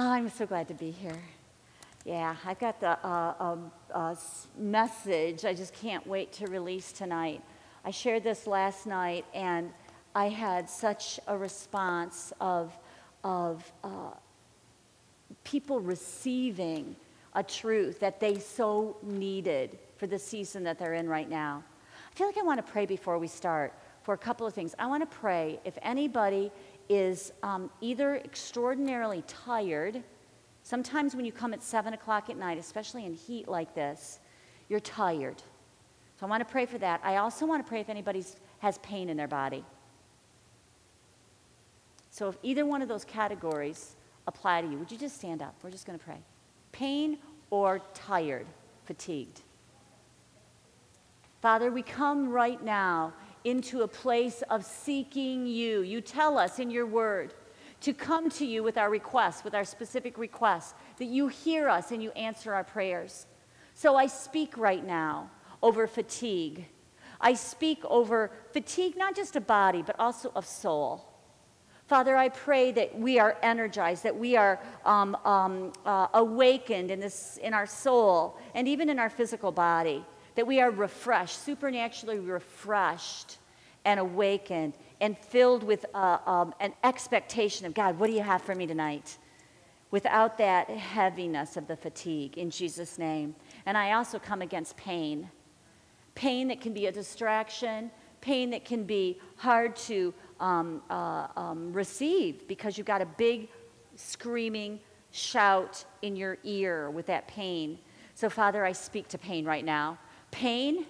Oh, I'm so glad to be here. Yeah, I've got the uh, um, uh, message I just can't wait to release tonight. I shared this last night, and I had such a response of, of uh, people receiving a truth that they so needed for the season that they're in right now. I feel like I want to pray before we start for a couple of things. I want to pray if anybody is um, either extraordinarily tired, sometimes when you come at 7 o'clock at night, especially in heat like this, you're tired. So I want to pray for that. I also want to pray if anybody has pain in their body. So if either one of those categories apply to you, would you just stand up? We're just going to pray. Pain or tired, fatigued. Father, we come right now into a place of seeking you. You tell us in your word to come to you with our requests, with our specific requests, that you hear us and you answer our prayers. So I speak right now over fatigue. I speak over fatigue, not just of body, but also of soul. Father, I pray that we are energized, that we are um, um, uh, awakened in, this, in our soul and even in our physical body that we are refreshed, supernaturally refreshed and awakened and filled with uh, um, an expectation of God, what do you have for me tonight? Without that heaviness of the fatigue, in Jesus' name. And I also come against pain pain that can be a distraction, pain that can be hard to um, uh, um, receive because you've got a big screaming shout in your ear with that pain. So, Father, I speak to pain right now. Pain,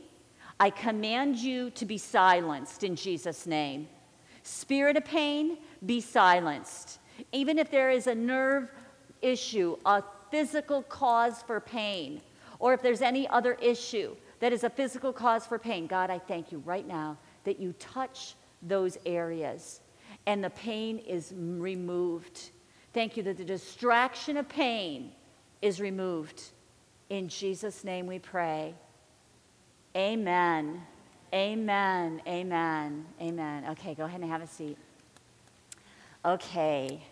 I command you to be silenced in Jesus' name. Spirit of pain, be silenced. Even if there is a nerve issue, a physical cause for pain, or if there's any other issue that is a physical cause for pain, God, I thank you right now that you touch those areas and the pain is removed. Thank you that the distraction of pain is removed. In Jesus' name we pray. Amen. Amen. Amen. Amen. Okay, go ahead and have a seat. Okay.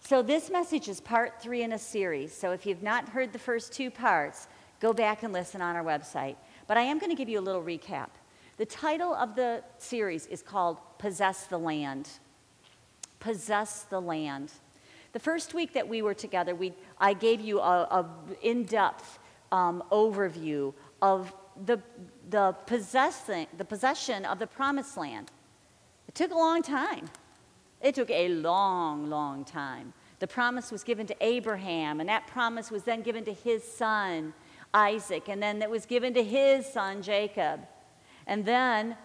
So, this message is part three in a series. So, if you've not heard the first two parts, go back and listen on our website. But I am going to give you a little recap. The title of the series is called Possess the Land. Possess the Land. The first week that we were together, we, I gave you a, a in-depth um, overview of the, the, possessing, the possession of the promised land. It took a long time. It took a long, long time. The promise was given to Abraham, and that promise was then given to his son, Isaac, and then it was given to his son, Jacob. And then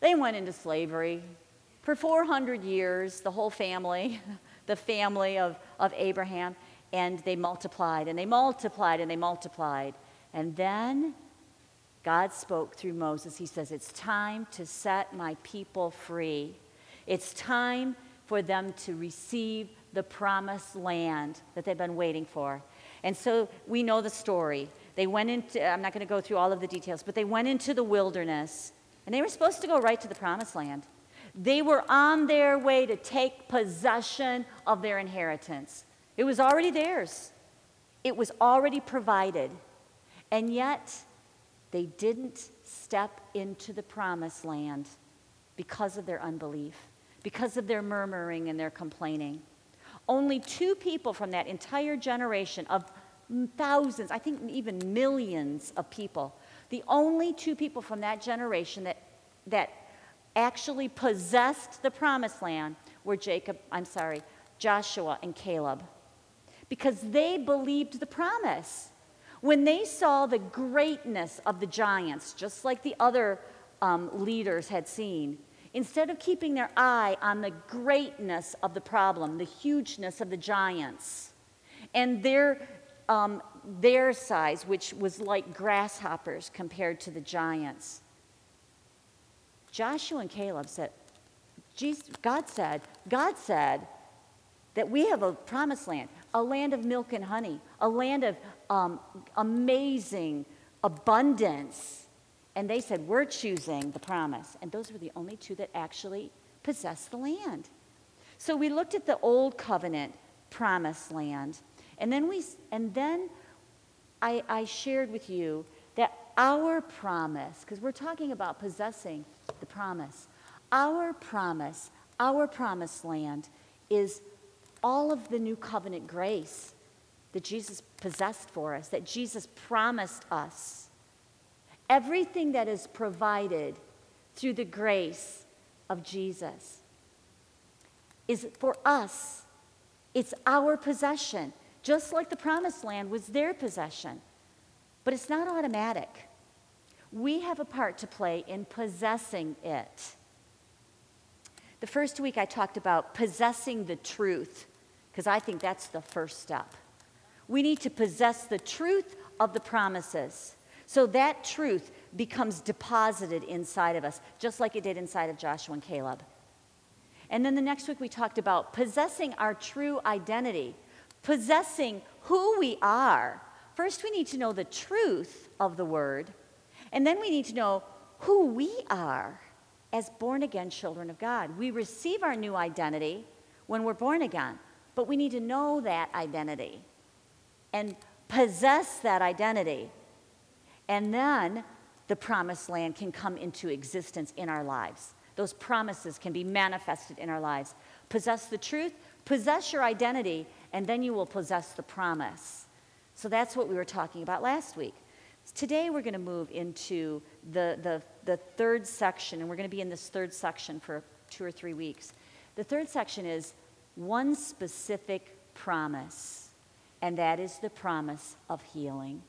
they went into slavery. For 400 years, the whole family, the family of, of Abraham, and they multiplied and they multiplied and they multiplied. And then God spoke through Moses. He says, It's time to set my people free. It's time for them to receive the promised land that they've been waiting for. And so we know the story. They went into, I'm not going to go through all of the details, but they went into the wilderness and they were supposed to go right to the promised land. They were on their way to take possession of their inheritance. It was already theirs, it was already provided. And yet, they didn't step into the promised land because of their unbelief, because of their murmuring and their complaining. Only two people from that entire generation of thousands, I think even millions of people, the only two people from that generation that, that actually possessed the promised land were Jacob, I'm sorry, Joshua and Caleb. Because they believed the promise. When they saw the greatness of the giants, just like the other um, leaders had seen, instead of keeping their eye on the greatness of the problem, the hugeness of the giants, and their, um, their size, which was like grasshoppers compared to the giants, Joshua and Caleb said, Jesus, God said, God said that we have a promised land, a land of milk and honey, a land of um, amazing abundance. And they said, We're choosing the promise. And those were the only two that actually possessed the land. So we looked at the old covenant promised land. And then, we, and then I, I shared with you that our promise, because we're talking about possessing the promise, our promise, our promised land is all of the new covenant grace that Jesus possessed for us, that Jesus promised us. Everything that is provided through the grace of Jesus is for us. It's our possession, just like the promised land was their possession. But it's not automatic. We have a part to play in possessing it. The first week I talked about possessing the truth, because I think that's the first step. We need to possess the truth of the promises. So that truth becomes deposited inside of us, just like it did inside of Joshua and Caleb. And then the next week we talked about possessing our true identity, possessing who we are. First, we need to know the truth of the word, and then we need to know who we are as born again children of God. We receive our new identity when we're born again, but we need to know that identity and possess that identity. And then the promised land can come into existence in our lives. Those promises can be manifested in our lives. Possess the truth, possess your identity, and then you will possess the promise. So that's what we were talking about last week. Today we're going to move into the, the, the third section, and we're going to be in this third section for two or three weeks. The third section is one specific promise, and that is the promise of healing.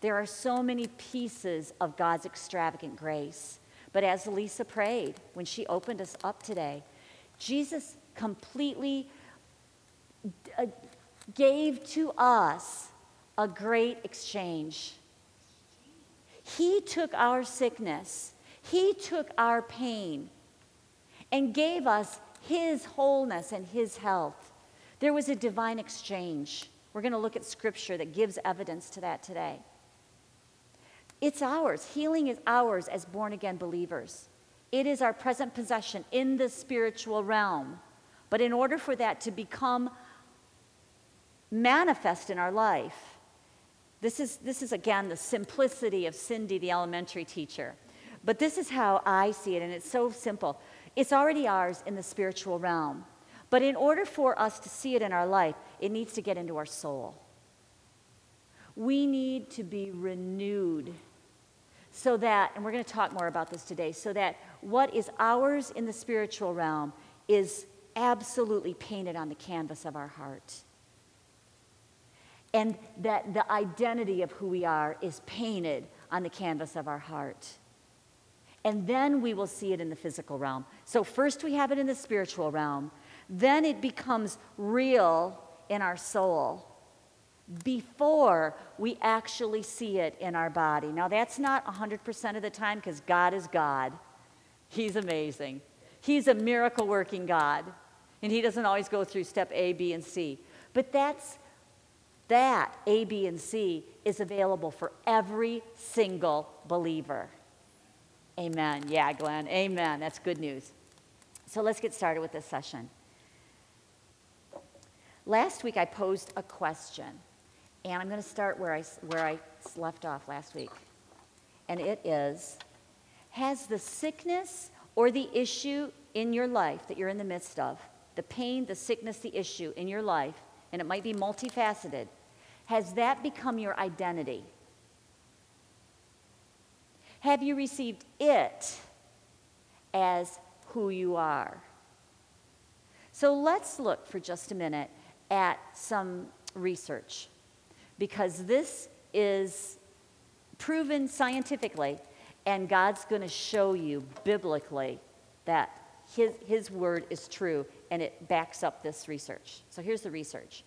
There are so many pieces of God's extravagant grace. But as Lisa prayed when she opened us up today, Jesus completely uh, gave to us a great exchange. He took our sickness, He took our pain, and gave us His wholeness and His health. There was a divine exchange. We're going to look at scripture that gives evidence to that today. It's ours. Healing is ours as born again believers. It is our present possession in the spiritual realm. But in order for that to become manifest in our life, this is, this is again the simplicity of Cindy, the elementary teacher. But this is how I see it, and it's so simple. It's already ours in the spiritual realm. But in order for us to see it in our life, it needs to get into our soul. We need to be renewed so that, and we're going to talk more about this today, so that what is ours in the spiritual realm is absolutely painted on the canvas of our heart. And that the identity of who we are is painted on the canvas of our heart. And then we will see it in the physical realm. So, first we have it in the spiritual realm, then it becomes real in our soul before we actually see it in our body. Now, that's not 100% of the time because God is God. He's amazing. He's a miracle working God. And He doesn't always go through step A, B, and C. But that's that A, B, and C is available for every single believer. Amen. Yeah, Glenn. Amen. That's good news. So let's get started with this session. Last week I posed a question. And I'm going to start where I, where I left off last week. And it is Has the sickness or the issue in your life that you're in the midst of, the pain, the sickness, the issue in your life, and it might be multifaceted, has that become your identity? Have you received it as who you are? So let's look for just a minute at some research because this is proven scientifically, and God's going to show you biblically that his, his word is true and it backs up this research. So here's the research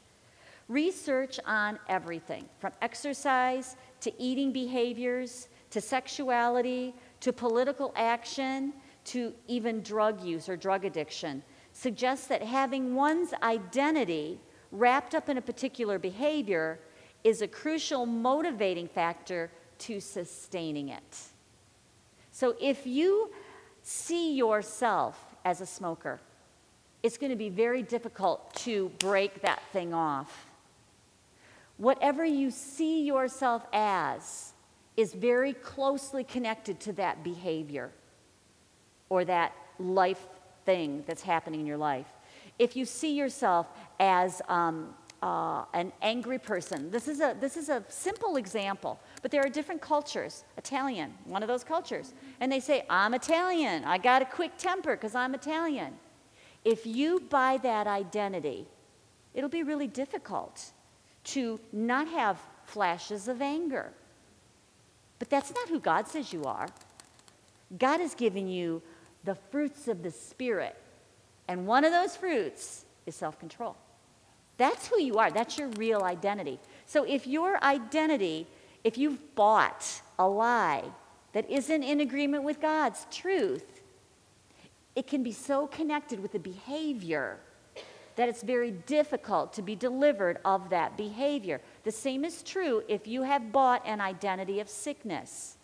research on everything from exercise to eating behaviors to sexuality to political action to even drug use or drug addiction suggests that having one's identity wrapped up in a particular behavior is a crucial motivating factor to sustaining it. So if you see yourself as a smoker, it's going to be very difficult to break that thing off. Whatever you see yourself as is very closely connected to that behavior or that life thing that's happening in your life. If you see yourself as um, uh, an angry person, this is, a, this is a simple example, but there are different cultures. Italian, one of those cultures. And they say, I'm Italian. I got a quick temper because I'm Italian. If you buy that identity, it'll be really difficult to not have flashes of anger. But that's not who God says you are. God has given you the fruits of the Spirit. And one of those fruits is self control. That's who you are. That's your real identity. So if your identity, if you've bought a lie that isn't in agreement with God's truth, it can be so connected with the behavior that it's very difficult to be delivered of that behavior. The same is true if you have bought an identity of sickness.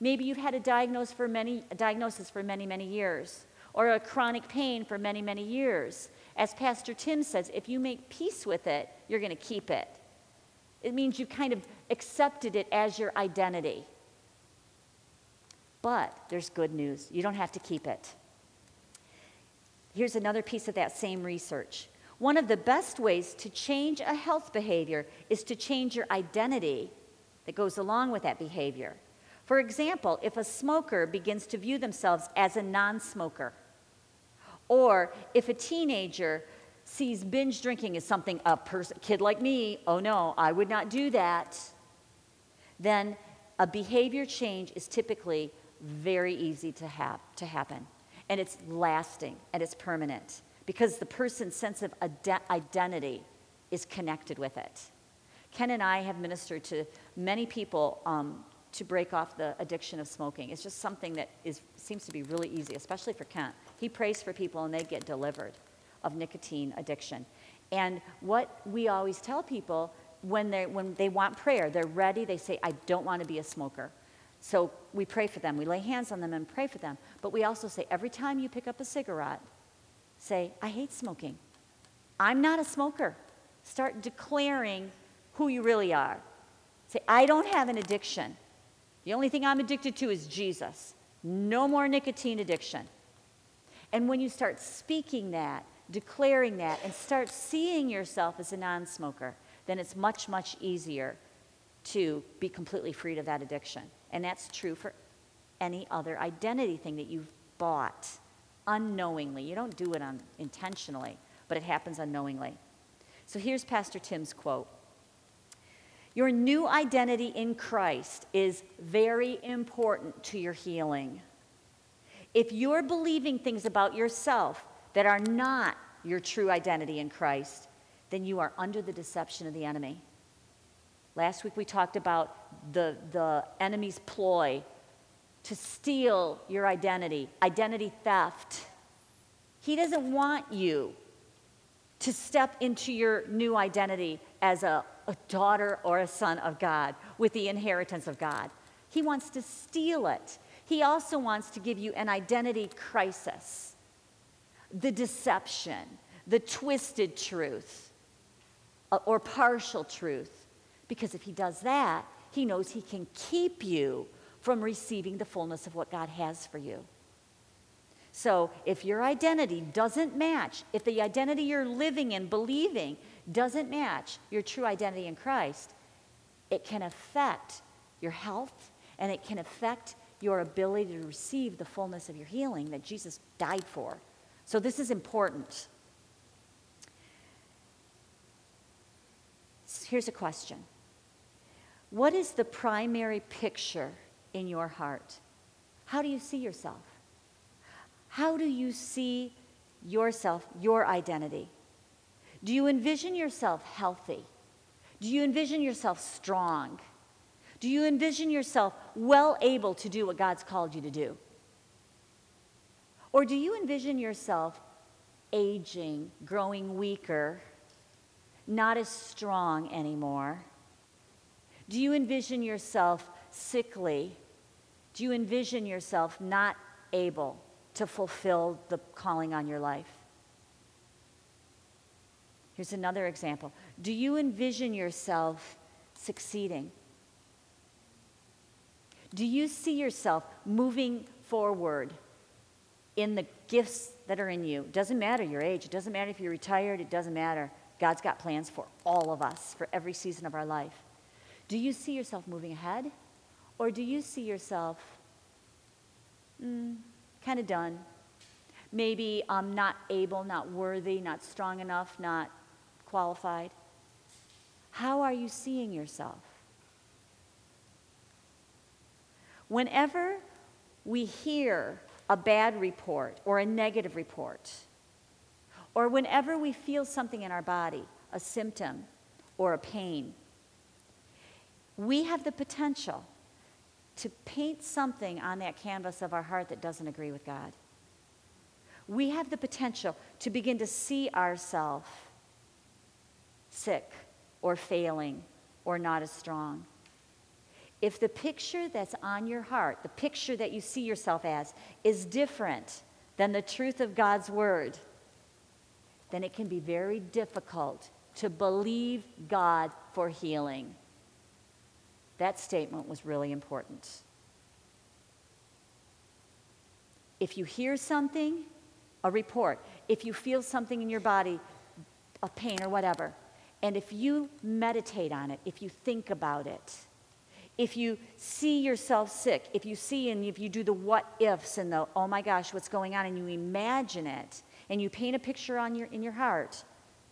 Maybe you've had a, diagnosis for many, diagnosis for many, many years, or a chronic pain for many, many years. As Pastor Tim says, if you make peace with it, you're going to keep it. It means you kind of accepted it as your identity. But there's good news. You don't have to keep it. Here's another piece of that same research. One of the best ways to change a health behavior is to change your identity that goes along with that behavior. For example, if a smoker begins to view themselves as a non smoker, or if a teenager sees binge drinking as something a pers- kid like me, oh no, I would not do that, then a behavior change is typically very easy to, have, to happen and it's lasting and it's permanent because the person's sense of ad- identity is connected with it. Ken and I have ministered to many people um, to break off the addiction of smoking. It's just something that is, seems to be really easy, especially for Kent. He prays for people and they get delivered of nicotine addiction. And what we always tell people when they, when they want prayer, they're ready, they say, I don't want to be a smoker. So we pray for them. We lay hands on them and pray for them. But we also say, every time you pick up a cigarette, say, I hate smoking. I'm not a smoker. Start declaring who you really are. Say, I don't have an addiction. The only thing I'm addicted to is Jesus. No more nicotine addiction. And when you start speaking that, declaring that, and start seeing yourself as a non smoker, then it's much, much easier to be completely freed of that addiction. And that's true for any other identity thing that you've bought unknowingly. You don't do it un- intentionally, but it happens unknowingly. So here's Pastor Tim's quote Your new identity in Christ is very important to your healing. If you're believing things about yourself that are not your true identity in Christ, then you are under the deception of the enemy. Last week we talked about the, the enemy's ploy to steal your identity, identity theft. He doesn't want you to step into your new identity as a, a daughter or a son of God with the inheritance of God. He wants to steal it. He also wants to give you an identity crisis, the deception, the twisted truth, uh, or partial truth. Because if he does that, he knows he can keep you from receiving the fullness of what God has for you. So if your identity doesn't match, if the identity you're living and believing doesn't match your true identity in Christ, it can affect your health and it can affect your ability to receive the fullness of your healing that Jesus died for. So this is important. Here's a question what is the primary picture in your heart? How do you see yourself? How do you see yourself, your identity? Do you envision yourself healthy? Do you envision yourself strong? Do you envision yourself well able to do what God's called you to do? Or do you envision yourself aging, growing weaker, not as strong anymore? Do you envision yourself sickly? Do you envision yourself not able to fulfill the calling on your life? Here's another example. Do you envision yourself succeeding? Do you see yourself moving forward in the gifts that are in you? It doesn't matter your age, it doesn't matter if you're retired, it doesn't matter. God's got plans for all of us, for every season of our life. Do you see yourself moving ahead? Or do you see yourself mm, kind of done? Maybe I'm um, not able, not worthy, not strong enough, not qualified. How are you seeing yourself? Whenever we hear a bad report or a negative report, or whenever we feel something in our body, a symptom or a pain, we have the potential to paint something on that canvas of our heart that doesn't agree with God. We have the potential to begin to see ourselves sick or failing or not as strong. If the picture that's on your heart, the picture that you see yourself as, is different than the truth of God's word, then it can be very difficult to believe God for healing. That statement was really important. If you hear something, a report, if you feel something in your body, a pain or whatever, and if you meditate on it, if you think about it, if you see yourself sick, if you see and if you do the what ifs and the oh my gosh, what's going on, and you imagine it, and you paint a picture on your, in your heart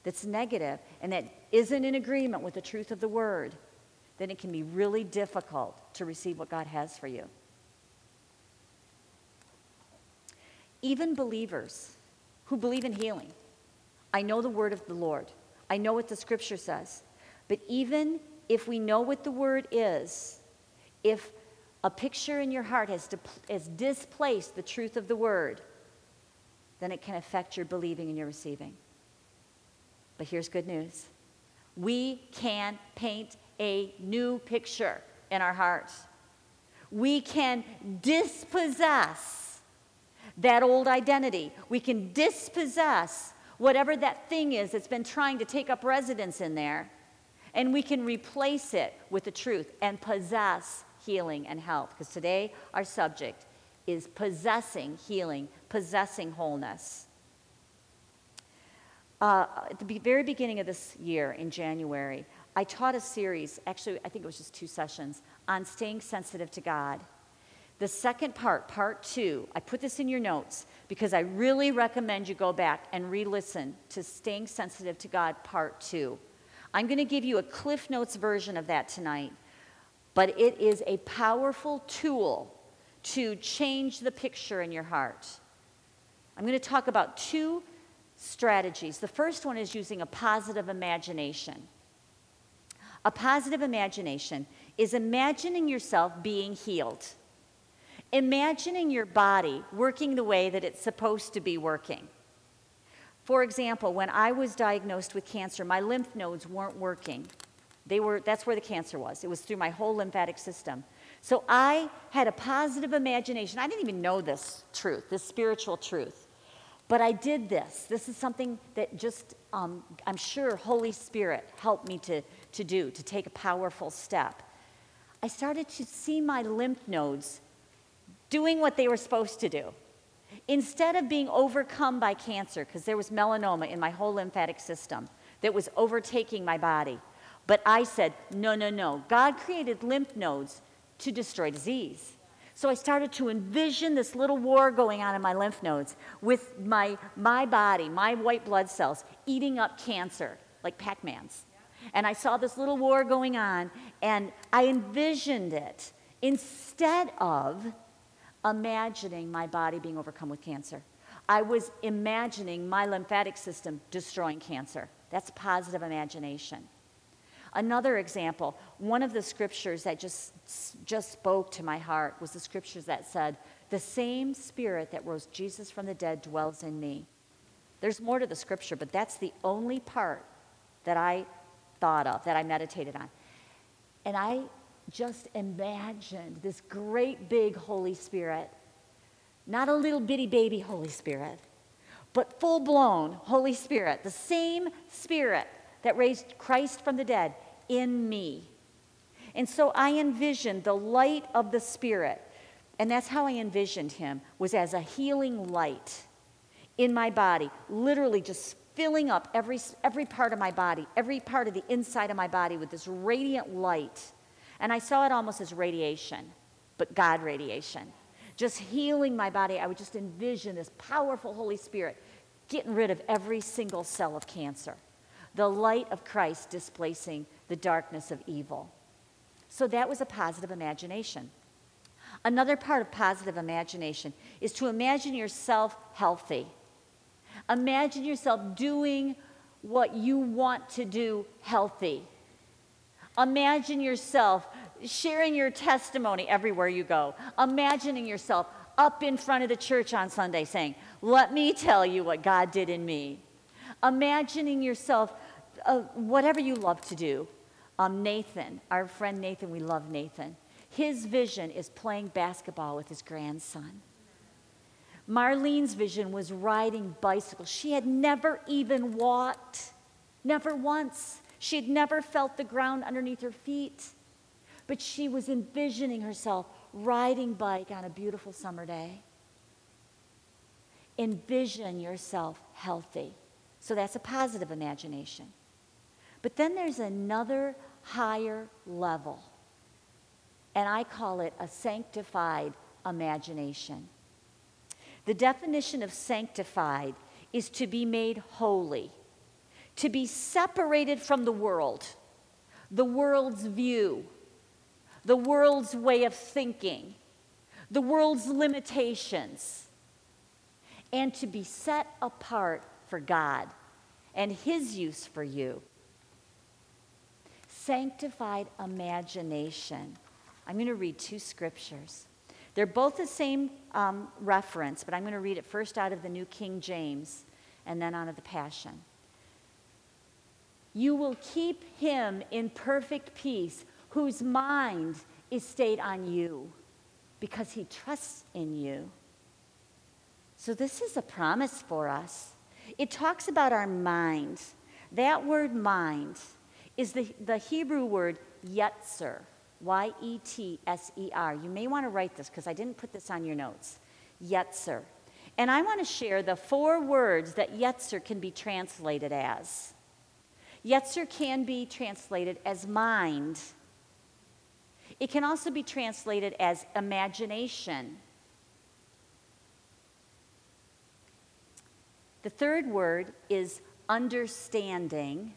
that's negative and that isn't in agreement with the truth of the word, then it can be really difficult to receive what God has for you. Even believers who believe in healing, I know the word of the Lord, I know what the scripture says, but even if we know what the word is, if a picture in your heart has, has displaced the truth of the word, then it can affect your believing and your receiving. But here's good news we can paint a new picture in our hearts. We can dispossess that old identity. We can dispossess whatever that thing is that's been trying to take up residence in there and we can replace it with the truth and possess healing and health. Because today, our subject is possessing healing, possessing wholeness. Uh, at the very beginning of this year, in January, I taught a series, actually, I think it was just two sessions, on staying sensitive to God. The second part, part two, I put this in your notes because I really recommend you go back and re listen to Staying Sensitive to God, part two. I'm going to give you a Cliff Notes version of that tonight, but it is a powerful tool to change the picture in your heart. I'm going to talk about two strategies. The first one is using a positive imagination. A positive imagination is imagining yourself being healed, imagining your body working the way that it's supposed to be working. For example, when I was diagnosed with cancer, my lymph nodes weren't working. They were, that's where the cancer was. It was through my whole lymphatic system. So I had a positive imagination. I didn't even know this truth, this spiritual truth. But I did this. This is something that just, um, I'm sure, Holy Spirit helped me to, to do, to take a powerful step. I started to see my lymph nodes doing what they were supposed to do. Instead of being overcome by cancer, because there was melanoma in my whole lymphatic system that was overtaking my body. But I said, no, no, no. God created lymph nodes to destroy disease. So I started to envision this little war going on in my lymph nodes with my, my body, my white blood cells, eating up cancer like Pac Man's. And I saw this little war going on, and I envisioned it instead of imagining my body being overcome with cancer. I was imagining my lymphatic system destroying cancer. That's positive imagination. Another example, one of the scriptures that just, just spoke to my heart was the scriptures that said, The same spirit that rose Jesus from the dead dwells in me. There's more to the scripture, but that's the only part that I thought of, that I meditated on. And I just imagined this great big Holy Spirit, not a little bitty baby Holy Spirit, but full blown Holy Spirit, the same Spirit that raised Christ from the dead in me. And so I envisioned the light of the Spirit, and that's how I envisioned him, was as a healing light in my body, literally just filling up every, every part of my body, every part of the inside of my body with this radiant light. And I saw it almost as radiation, but God radiation. Just healing my body, I would just envision this powerful Holy Spirit getting rid of every single cell of cancer. The light of Christ displacing the darkness of evil. So that was a positive imagination. Another part of positive imagination is to imagine yourself healthy. Imagine yourself doing what you want to do healthy. Imagine yourself sharing your testimony everywhere you go. Imagining yourself up in front of the church on Sunday saying, Let me tell you what God did in me. Imagining yourself, uh, whatever you love to do. Um, Nathan, our friend Nathan, we love Nathan. His vision is playing basketball with his grandson. Marlene's vision was riding bicycles. She had never even walked, never once. She had never felt the ground underneath her feet. But she was envisioning herself riding bike on a beautiful summer day. Envision yourself healthy. So that's a positive imagination. But then there's another higher level, and I call it a sanctified imagination. The definition of sanctified is to be made holy, to be separated from the world, the world's view, the world's way of thinking, the world's limitations, and to be set apart for God and His use for you. Sanctified imagination. I'm going to read two scriptures. They're both the same um, reference, but I'm going to read it first out of the New King James and then out of the Passion. You will keep him in perfect peace whose mind is stayed on you because he trusts in you. So, this is a promise for us. It talks about our mind. That word mind is the, the Hebrew word yetzer. Y E T S E R. You may want to write this because I didn't put this on your notes. Yetzer. And I want to share the four words that Yetzer can be translated as. Yetzer can be translated as mind. It can also be translated as imagination. The third word is understanding.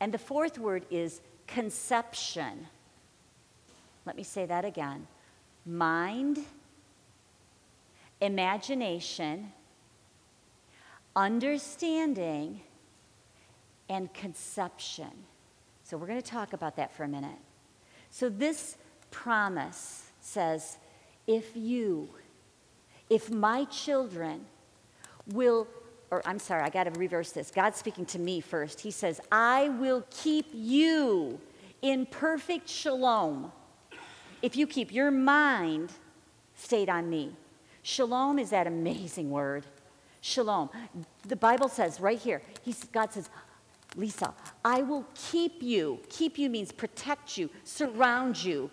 And the fourth word is conception. Let me say that again mind, imagination, understanding, and conception. So, we're going to talk about that for a minute. So, this promise says if you, if my children will or I'm sorry, I got to reverse this. God's speaking to me first. He says, I will keep you in perfect shalom if you keep your mind stayed on me. Shalom is that amazing word. Shalom. The Bible says right here, God says, Lisa, I will keep you. Keep you means protect you, surround you,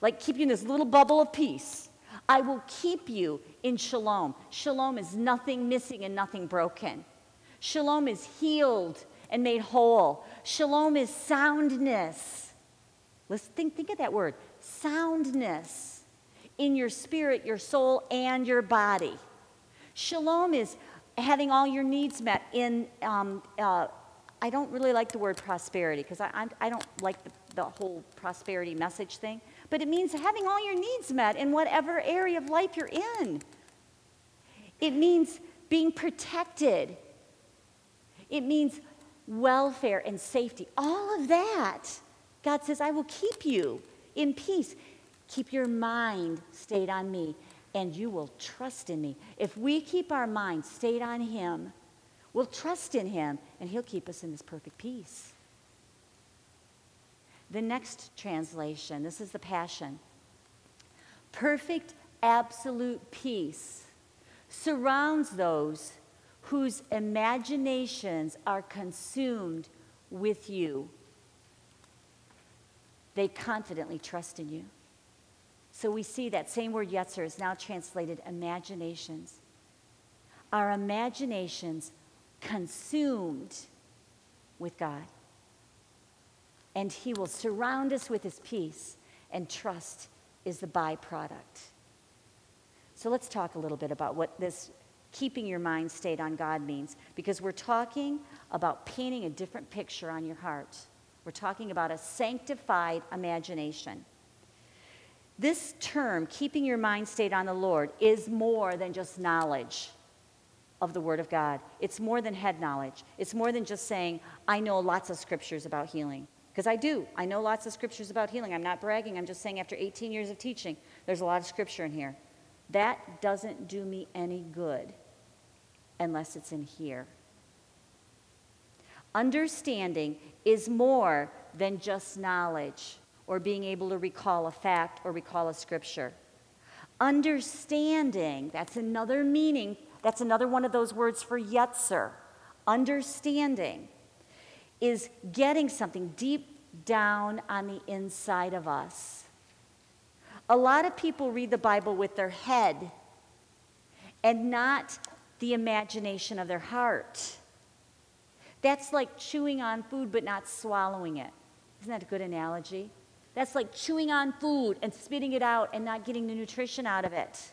like keep you in this little bubble of peace. I will keep you in shalom. Shalom is nothing missing and nothing broken. Shalom is healed and made whole. Shalom is soundness. Let's think, think of that word soundness in your spirit, your soul, and your body. Shalom is having all your needs met in, um, uh, I don't really like the word prosperity because I, I, don't like the, the whole prosperity message thing but it means having all your needs met in whatever area of life you're in. It means being protected. It means welfare and safety. All of that. God says, I will keep you in peace. Keep your mind stayed on me, and you will trust in me. If we keep our mind stayed on Him, we'll trust in Him, and He'll keep us in this perfect peace. The next translation, this is the Passion. Perfect, absolute peace surrounds those whose imaginations are consumed with you. They confidently trust in you. So we see that same word yetzer is now translated imaginations. Our imaginations consumed with God. And He will surround us with His peace, and trust is the byproduct. So let's talk a little bit about what this keeping your mind stayed on God means, because we're talking about painting a different picture on your heart. We're talking about a sanctified imagination. This term, keeping your mind stayed on the Lord, is more than just knowledge of the Word of God. It's more than head knowledge. It's more than just saying, I know lots of scriptures about healing. Because I do. I know lots of scriptures about healing. I'm not bragging. I'm just saying, after 18 years of teaching, there's a lot of scripture in here. That doesn't do me any good unless it's in here. Understanding is more than just knowledge or being able to recall a fact or recall a scripture. Understanding, that's another meaning, that's another one of those words for yetzer. Understanding is getting something deep down on the inside of us. A lot of people read the Bible with their head and not the imagination of their heart. That's like chewing on food but not swallowing it. Isn't that a good analogy? That's like chewing on food and spitting it out and not getting the nutrition out of it.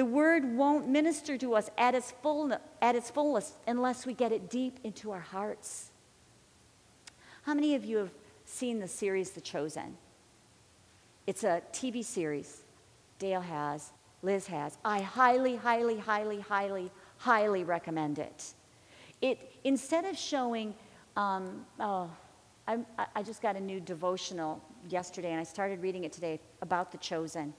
The word won't minister to us at its, full, at its fullest unless we get it deep into our hearts. How many of you have seen the series The Chosen? It's a TV series. Dale has, Liz has. I highly, highly, highly, highly, highly recommend it. It instead of showing, um, oh, I, I just got a new devotional yesterday, and I started reading it today about the chosen,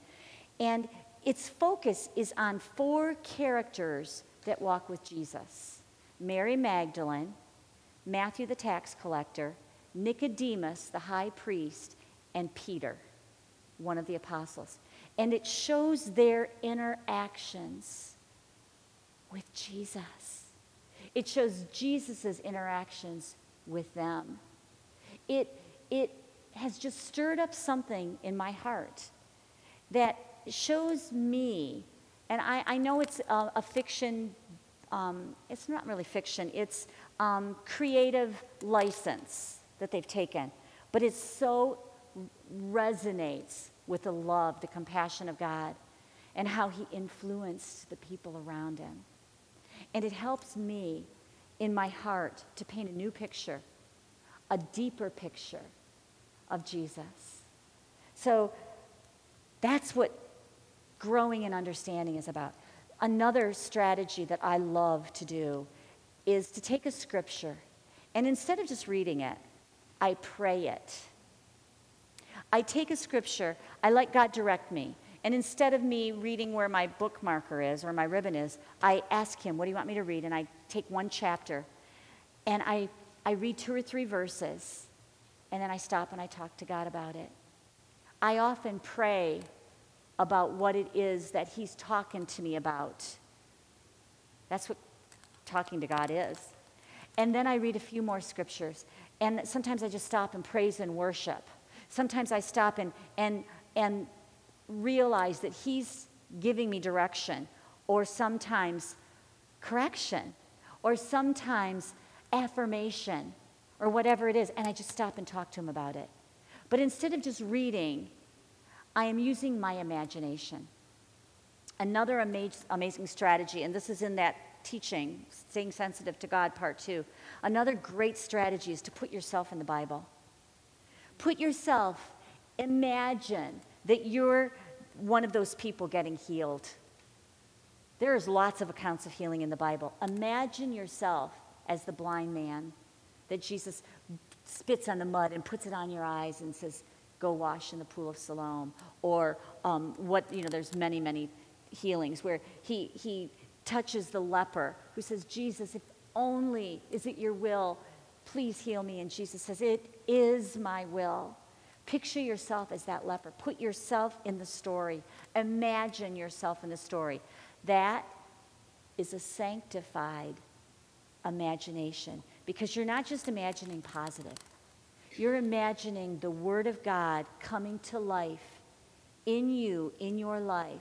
and its focus is on four characters that walk with Jesus: Mary Magdalene, Matthew the tax collector, Nicodemus the high priest, and Peter one of the apostles. And it shows their interactions with Jesus. It shows Jesus' interactions with them. It, it has just stirred up something in my heart that shows me, and I, I know it's a, a fiction, um, it's not really fiction, it's um, creative license that they've taken, but it so resonates with the love, the compassion of God, and how He influenced the people around Him. And it helps me in my heart to paint a new picture, a deeper picture of Jesus. So that's what growing in understanding is about. Another strategy that I love to do is to take a scripture and instead of just reading it, I pray it. I take a scripture, I let God direct me. And instead of me reading where my bookmarker is or my ribbon is, I ask Him, What do you want me to read? And I take one chapter and I, I read two or three verses. And then I stop and I talk to God about it. I often pray about what it is that He's talking to me about. That's what talking to God is. And then I read a few more scriptures. And sometimes I just stop and praise and worship. Sometimes I stop and, and, and realize that He's giving me direction, or sometimes correction, or sometimes affirmation, or whatever it is, and I just stop and talk to Him about it. But instead of just reading, I am using my imagination. Another amaz- amazing strategy, and this is in that teaching, staying sensitive to God, part two. Another great strategy is to put yourself in the Bible. Put yourself, imagine that you're one of those people getting healed. There's lots of accounts of healing in the Bible. Imagine yourself as the blind man that Jesus spits on the mud and puts it on your eyes and says, Go wash in the pool of Siloam. Or um, what, you know, there's many, many healings where he, he touches the leper who says, Jesus, if only is it your will Please heal me. And Jesus says, It is my will. Picture yourself as that leper. Put yourself in the story. Imagine yourself in the story. That is a sanctified imagination because you're not just imagining positive, you're imagining the Word of God coming to life in you, in your life,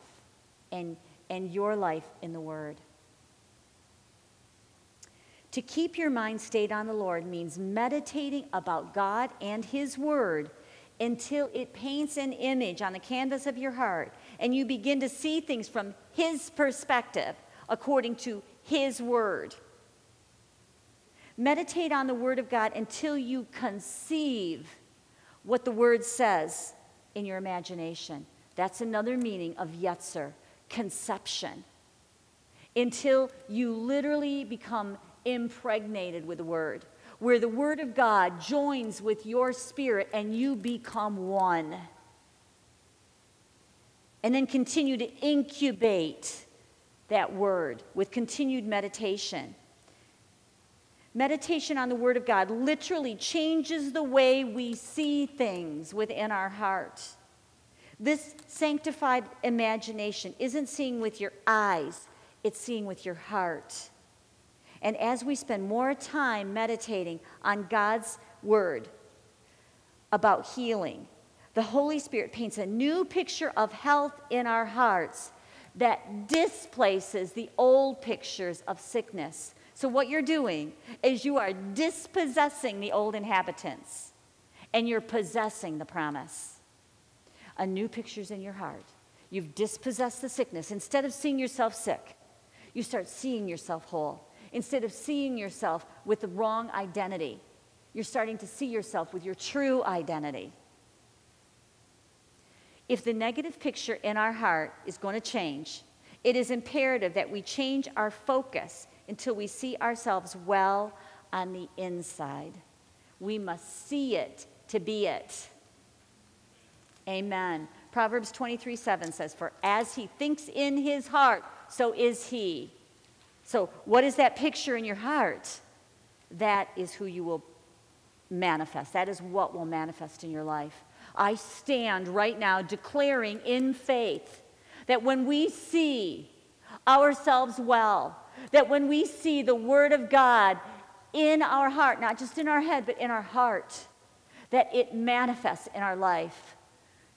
and, and your life in the Word. To keep your mind stayed on the Lord means meditating about God and His Word until it paints an image on the canvas of your heart and you begin to see things from His perspective according to His Word. Meditate on the Word of God until you conceive what the Word says in your imagination. That's another meaning of Yetzer, conception. Until you literally become impregnated with the Word, where the Word of God joins with your spirit and you become one. And then continue to incubate that Word with continued meditation. Meditation on the Word of God literally changes the way we see things within our heart. This sanctified imagination isn't seeing with your eyes, it's seeing with your heart. And as we spend more time meditating on God's word about healing, the Holy Spirit paints a new picture of health in our hearts that displaces the old pictures of sickness. So, what you're doing is you are dispossessing the old inhabitants and you're possessing the promise. A new picture's in your heart. You've dispossessed the sickness. Instead of seeing yourself sick, you start seeing yourself whole. Instead of seeing yourself with the wrong identity, you're starting to see yourself with your true identity. If the negative picture in our heart is going to change, it is imperative that we change our focus until we see ourselves well on the inside. We must see it to be it. Amen. Proverbs 23 7 says, For as he thinks in his heart, so is he. So, what is that picture in your heart? That is who you will manifest. That is what will manifest in your life. I stand right now declaring in faith that when we see ourselves well, that when we see the Word of God in our heart, not just in our head, but in our heart, that it manifests in our life.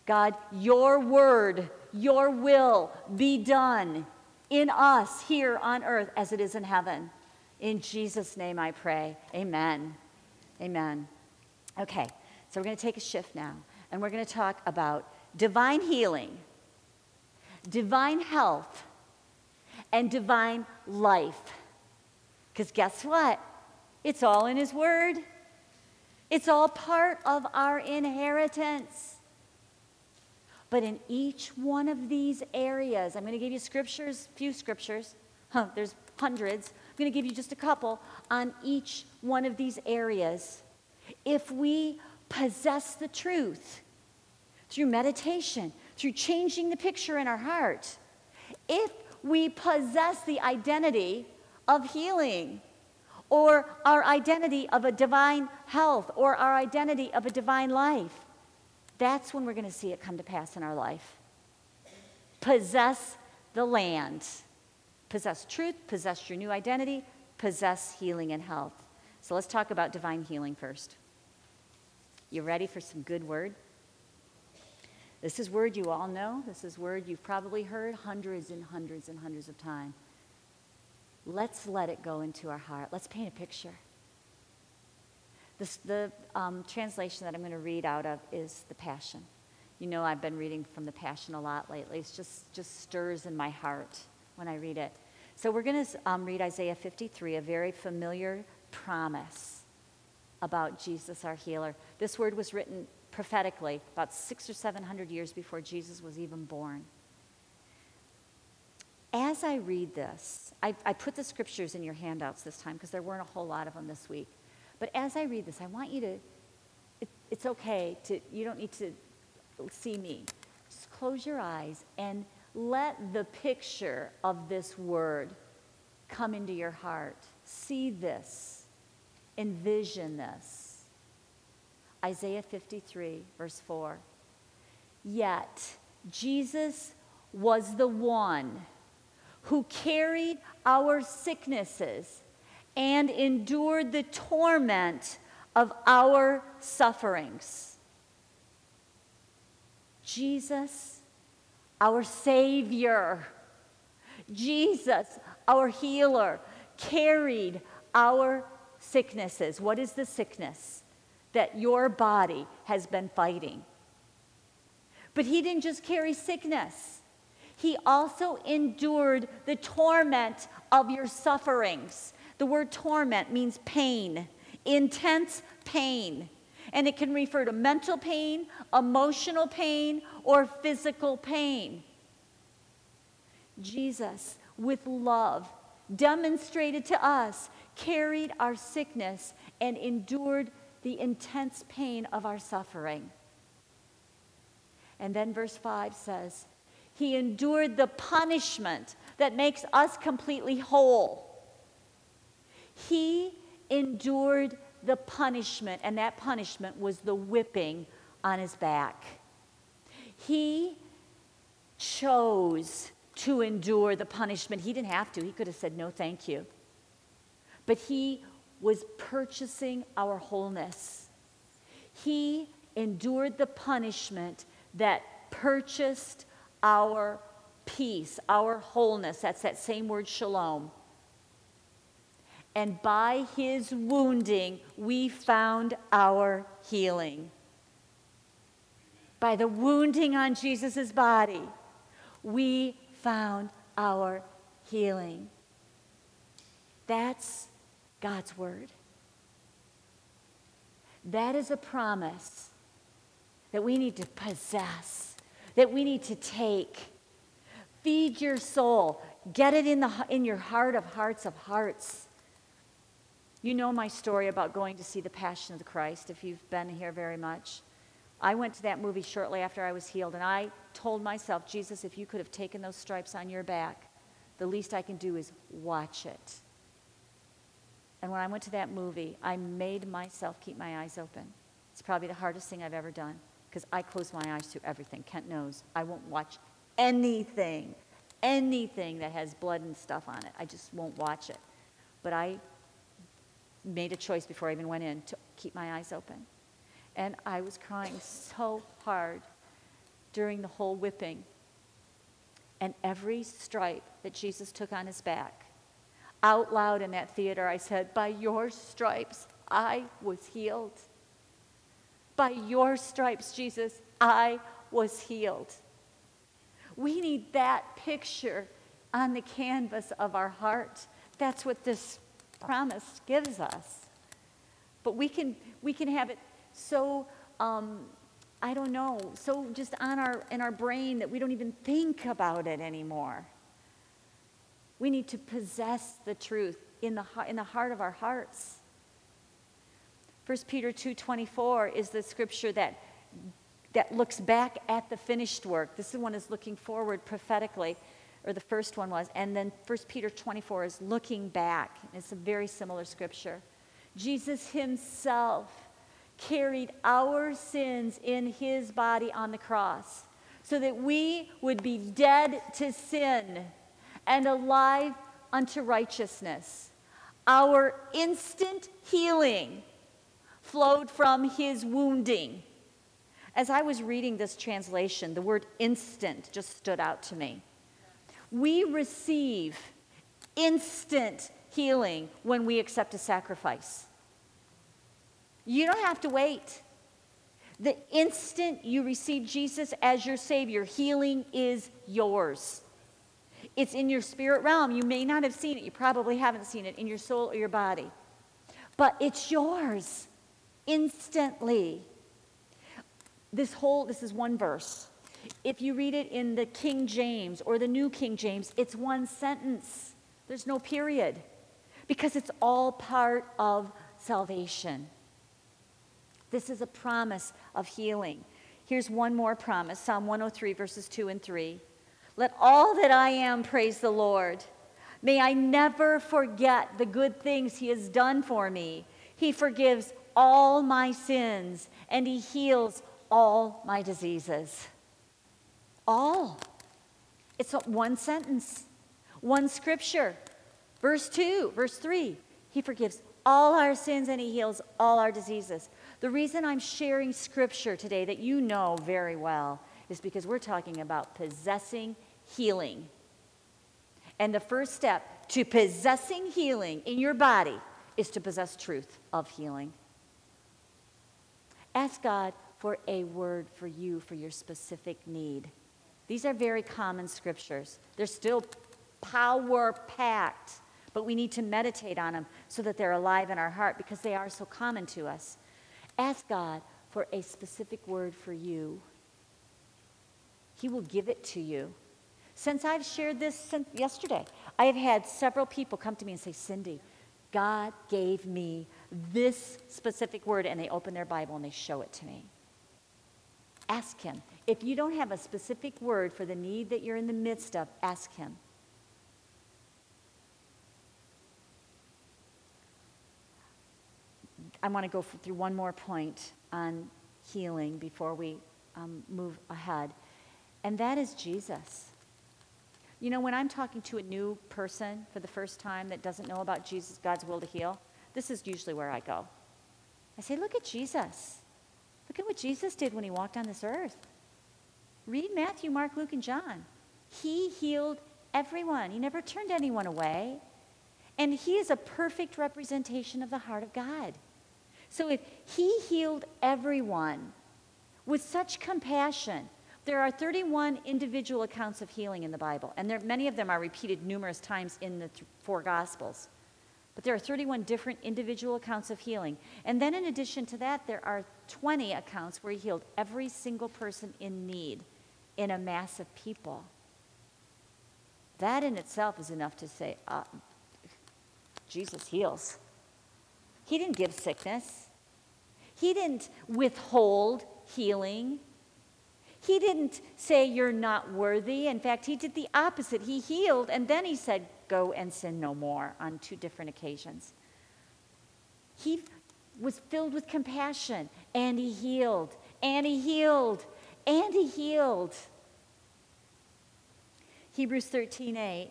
God, your Word, your will be done in us here on earth as it is in heaven. In Jesus' name I pray. Amen. Amen. Okay, so we're going to take a shift now, and we're going to talk about divine healing, divine health, and divine life. Because guess what? It's all in His Word, it's all part of our inheritance. But in each one of these areas, I'm going to give you scriptures, few scriptures. Huh, there's hundreds. I'm going to give you just a couple on each one of these areas. If we possess the truth through meditation, through changing the picture in our heart, if we possess the identity of healing, or our identity of a divine health, or our identity of a divine life, that's when we're going to see it come to pass in our life. Possess the land. Possess truth, possess your new identity, possess healing and health. So let's talk about divine healing first. You ready for some good word? This is word you all know. This is word you've probably heard hundreds and hundreds and hundreds of times. Let's let it go into our heart. Let's paint a picture. This, the um, translation that I'm going to read out of is the Passion. You know, I've been reading from the Passion a lot lately. It just, just stirs in my heart when I read it. So we're going to um, read Isaiah 53, a very familiar promise about Jesus, our healer. This word was written prophetically about six or seven hundred years before Jesus was even born. As I read this, I, I put the scriptures in your handouts this time because there weren't a whole lot of them this week. But as I read this, I want you to, it, it's okay to, you don't need to see me. Just close your eyes and let the picture of this word come into your heart. See this, envision this. Isaiah 53, verse 4. Yet Jesus was the one who carried our sicknesses and endured the torment of our sufferings. Jesus, our Savior, Jesus, our healer, carried our sicknesses. What is the sickness that your body has been fighting? But he didn't just carry sickness, he also endured the torment of your sufferings. The word torment means pain, intense pain. And it can refer to mental pain, emotional pain, or physical pain. Jesus, with love, demonstrated to us, carried our sickness, and endured the intense pain of our suffering. And then verse 5 says, He endured the punishment that makes us completely whole. He endured the punishment, and that punishment was the whipping on his back. He chose to endure the punishment. He didn't have to, he could have said, No, thank you. But he was purchasing our wholeness. He endured the punishment that purchased our peace, our wholeness. That's that same word, shalom. And by his wounding, we found our healing. By the wounding on Jesus' body, we found our healing. That's God's word. That is a promise that we need to possess, that we need to take. Feed your soul. Get it in, the, in your heart of hearts of hearts. You know my story about going to see The Passion of the Christ if you've been here very much. I went to that movie shortly after I was healed, and I told myself, Jesus, if you could have taken those stripes on your back, the least I can do is watch it. And when I went to that movie, I made myself keep my eyes open. It's probably the hardest thing I've ever done because I close my eyes to everything. Kent knows. I won't watch anything, anything that has blood and stuff on it. I just won't watch it. But I made a choice before I even went in to keep my eyes open. And I was crying so hard during the whole whipping. And every stripe that Jesus took on his back, out loud in that theater, I said, By your stripes, I was healed. By your stripes, Jesus, I was healed. We need that picture on the canvas of our heart. That's what this promise gives us. But we can, we can have it so, um, I don't know, so just on our, in our brain that we don't even think about it anymore. We need to possess the truth in the, in the heart of our hearts. 1 Peter 2.24 is the scripture that, that looks back at the finished work. This one is looking forward prophetically or the first one was. And then 1 Peter 24 is looking back. It's a very similar scripture. Jesus himself carried our sins in his body on the cross so that we would be dead to sin and alive unto righteousness. Our instant healing flowed from his wounding. As I was reading this translation, the word instant just stood out to me. We receive instant healing when we accept a sacrifice. You don't have to wait. The instant you receive Jesus as your Savior, healing is yours. It's in your spirit realm. You may not have seen it. You probably haven't seen it in your soul or your body. But it's yours instantly. This whole, this is one verse. If you read it in the King James or the New King James, it's one sentence. There's no period because it's all part of salvation. This is a promise of healing. Here's one more promise Psalm 103, verses 2 and 3. Let all that I am praise the Lord. May I never forget the good things He has done for me. He forgives all my sins and he heals all my diseases. All. It's one sentence, one scripture. Verse 2, verse 3. He forgives all our sins and he heals all our diseases. The reason I'm sharing scripture today that you know very well is because we're talking about possessing healing. And the first step to possessing healing in your body is to possess truth of healing. Ask God for a word for you for your specific need. These are very common scriptures. They're still power packed, but we need to meditate on them so that they're alive in our heart because they are so common to us. Ask God for a specific word for you. He will give it to you. Since I've shared this since yesterday, I have had several people come to me and say, Cindy, God gave me this specific word, and they open their Bible and they show it to me. Ask Him. If you don't have a specific word for the need that you're in the midst of, ask Him. I want to go through one more point on healing before we um, move ahead, and that is Jesus. You know, when I'm talking to a new person for the first time that doesn't know about Jesus, God's will to heal, this is usually where I go. I say, Look at Jesus. Look at what Jesus did when he walked on this earth. Read Matthew, Mark, Luke, and John. He healed everyone, he never turned anyone away. And he is a perfect representation of the heart of God. So if he healed everyone with such compassion, there are 31 individual accounts of healing in the Bible, and there, many of them are repeated numerous times in the th- four Gospels. But there are 31 different individual accounts of healing. And then, in addition to that, there are 20 accounts where he healed every single person in need in a mass of people. That in itself is enough to say, uh, Jesus heals. He didn't give sickness, He didn't withhold healing. He didn't say you're not worthy. In fact, he did the opposite. He healed and then he said, Go and sin no more on two different occasions. He was filled with compassion and he healed and he healed and he healed. Hebrews 13 8,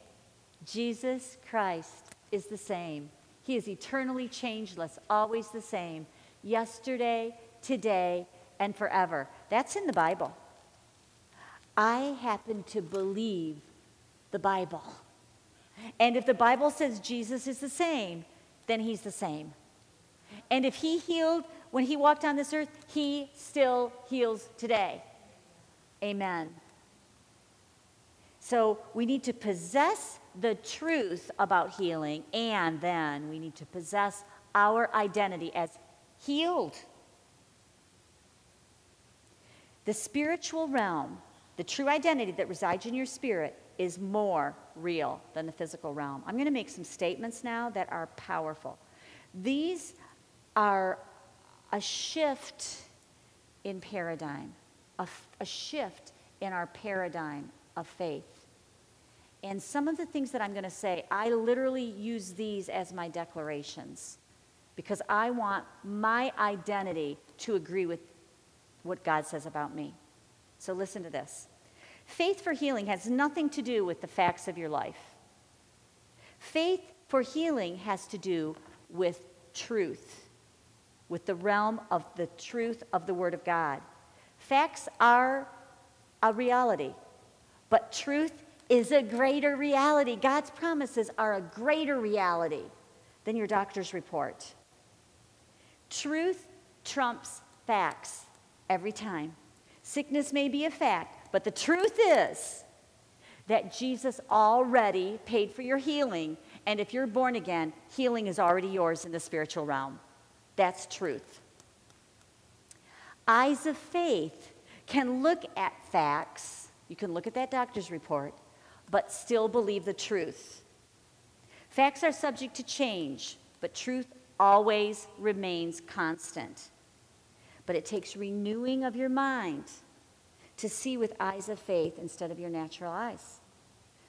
Jesus Christ is the same he is eternally changeless, always the same, yesterday, today, and forever. That's in the Bible. I happen to believe the Bible. And if the Bible says Jesus is the same, then he's the same. And if he healed when he walked on this earth, he still heals today. Amen. So we need to possess the truth about healing, and then we need to possess our identity as healed. The spiritual realm, the true identity that resides in your spirit, is more real than the physical realm. I'm going to make some statements now that are powerful. These are a shift in paradigm, a, a shift in our paradigm of faith. And some of the things that I'm going to say, I literally use these as my declarations because I want my identity to agree with what God says about me. So listen to this. Faith for healing has nothing to do with the facts of your life. Faith for healing has to do with truth, with the realm of the truth of the Word of God. Facts are a reality, but truth is a greater reality. God's promises are a greater reality than your doctor's report. Truth trumps facts every time. Sickness may be a fact, but the truth is that Jesus already paid for your healing. And if you're born again, healing is already yours in the spiritual realm. That's truth. Eyes of faith can look at facts. You can look at that doctor's report but still believe the truth. Facts are subject to change, but truth always remains constant. But it takes renewing of your mind to see with eyes of faith instead of your natural eyes.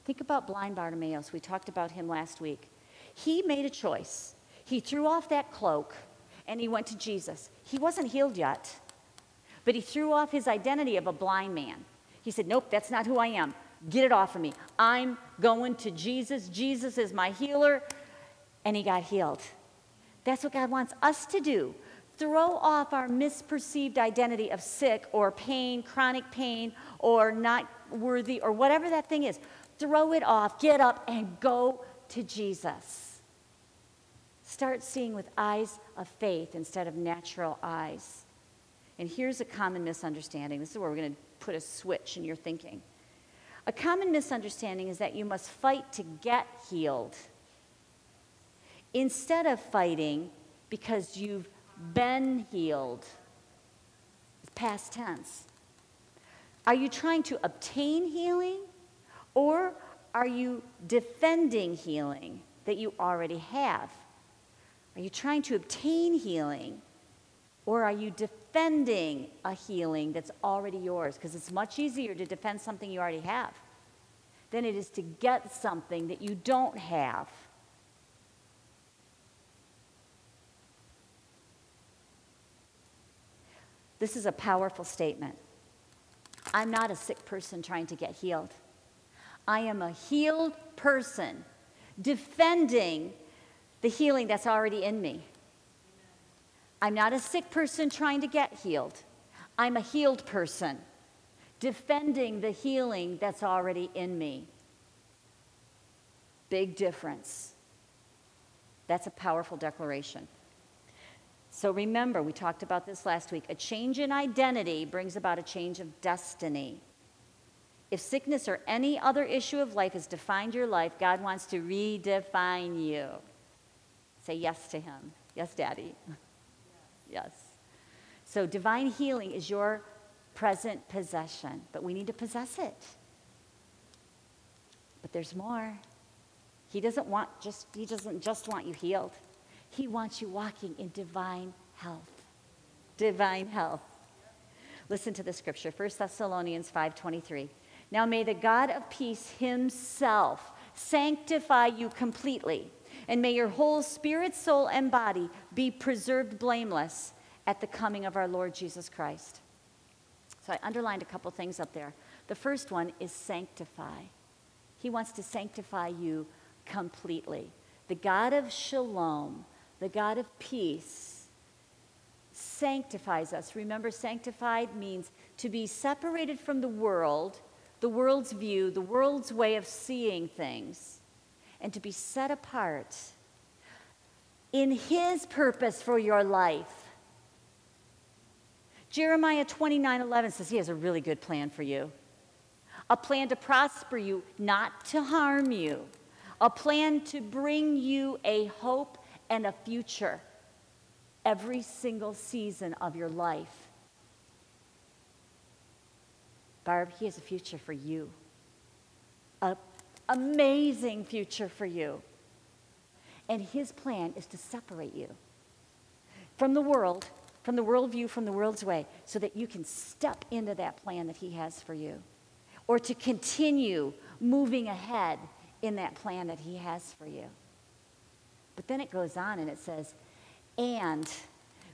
Think about blind Bartimaeus. We talked about him last week. He made a choice. He threw off that cloak and he went to Jesus. He wasn't healed yet, but he threw off his identity of a blind man. He said, Nope, that's not who I am. Get it off of me. I'm going to Jesus. Jesus is my healer. And he got healed. That's what God wants us to do. Throw off our misperceived identity of sick or pain, chronic pain, or not worthy, or whatever that thing is. Throw it off, get up, and go to Jesus. Start seeing with eyes of faith instead of natural eyes. And here's a common misunderstanding. This is where we're going to put a switch in your thinking. A common misunderstanding is that you must fight to get healed instead of fighting because you've been healed. It's past tense. Are you trying to obtain healing or are you defending healing that you already have? Are you trying to obtain healing or are you defending a healing that's already yours? Because it's much easier to defend something you already have than it is to get something that you don't have. This is a powerful statement. I'm not a sick person trying to get healed. I am a healed person defending the healing that's already in me. I'm not a sick person trying to get healed. I'm a healed person defending the healing that's already in me. Big difference. That's a powerful declaration. So remember, we talked about this last week. A change in identity brings about a change of destiny. If sickness or any other issue of life has defined your life, God wants to redefine you. Say yes to Him. Yes, Daddy. yes. So divine healing is your present possession, but we need to possess it. But there's more. He doesn't want just he doesn't just want you healed. He wants you walking in divine health. Divine health. Listen to the scripture, 1 Thessalonians 5:23. Now may the God of peace himself sanctify you completely, and may your whole spirit, soul, and body be preserved blameless at the coming of our Lord Jesus Christ. So I underlined a couple things up there. The first one is sanctify. He wants to sanctify you completely. The God of shalom, the God of peace, sanctifies us. Remember, sanctified means to be separated from the world, the world's view, the world's way of seeing things, and to be set apart in His purpose for your life. Jeremiah 29 11 says he has a really good plan for you a plan to prosper you, not to harm you, a plan to bring you a hope and a future every single season of your life. Barb, he has a future for you. An amazing future for you. And his plan is to separate you from the world from the worldview, from the world's way, so that you can step into that plan that He has for you. Or to continue moving ahead in that plan that He has for you. But then it goes on and it says, and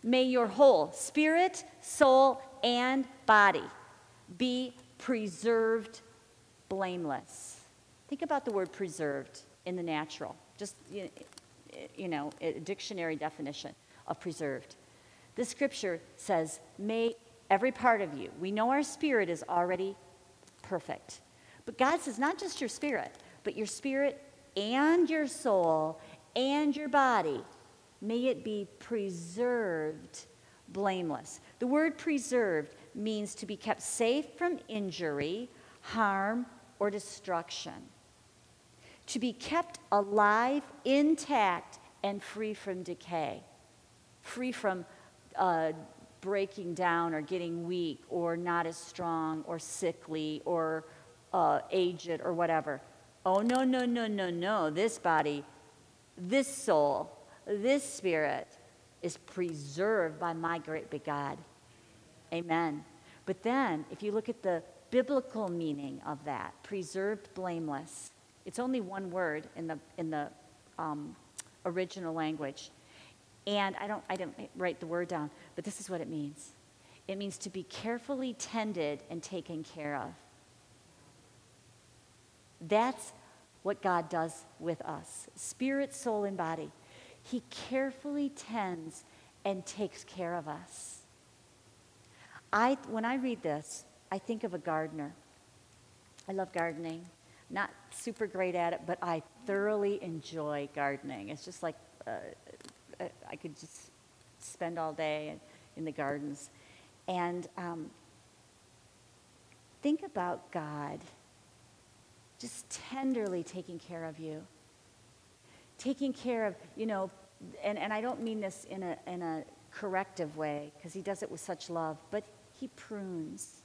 may your whole spirit, soul, and body be preserved blameless. Think about the word preserved in the natural, just, you know, a dictionary definition of preserved. The scripture says, May every part of you, we know our spirit is already perfect. But God says, not just your spirit, but your spirit and your soul and your body, may it be preserved blameless. The word preserved means to be kept safe from injury, harm, or destruction. To be kept alive, intact, and free from decay, free from uh, breaking down or getting weak or not as strong or sickly or uh, aged or whatever. Oh, no, no, no, no, no. This body, this soul, this spirit is preserved by my great big God. Amen. But then, if you look at the biblical meaning of that, preserved blameless, it's only one word in the, in the um, original language. And I don't, I didn't write the word down, but this is what it means it means to be carefully tended and taken care of. That's what God does with us spirit, soul, and body. He carefully tends and takes care of us. I, when I read this, I think of a gardener. I love gardening. Not super great at it, but I thoroughly enjoy gardening. It's just like uh, uh I could just spend all day in the gardens. And um, think about God just tenderly taking care of you. Taking care of, you know, and, and I don't mean this in a, in a corrective way, because he does it with such love, but he prunes.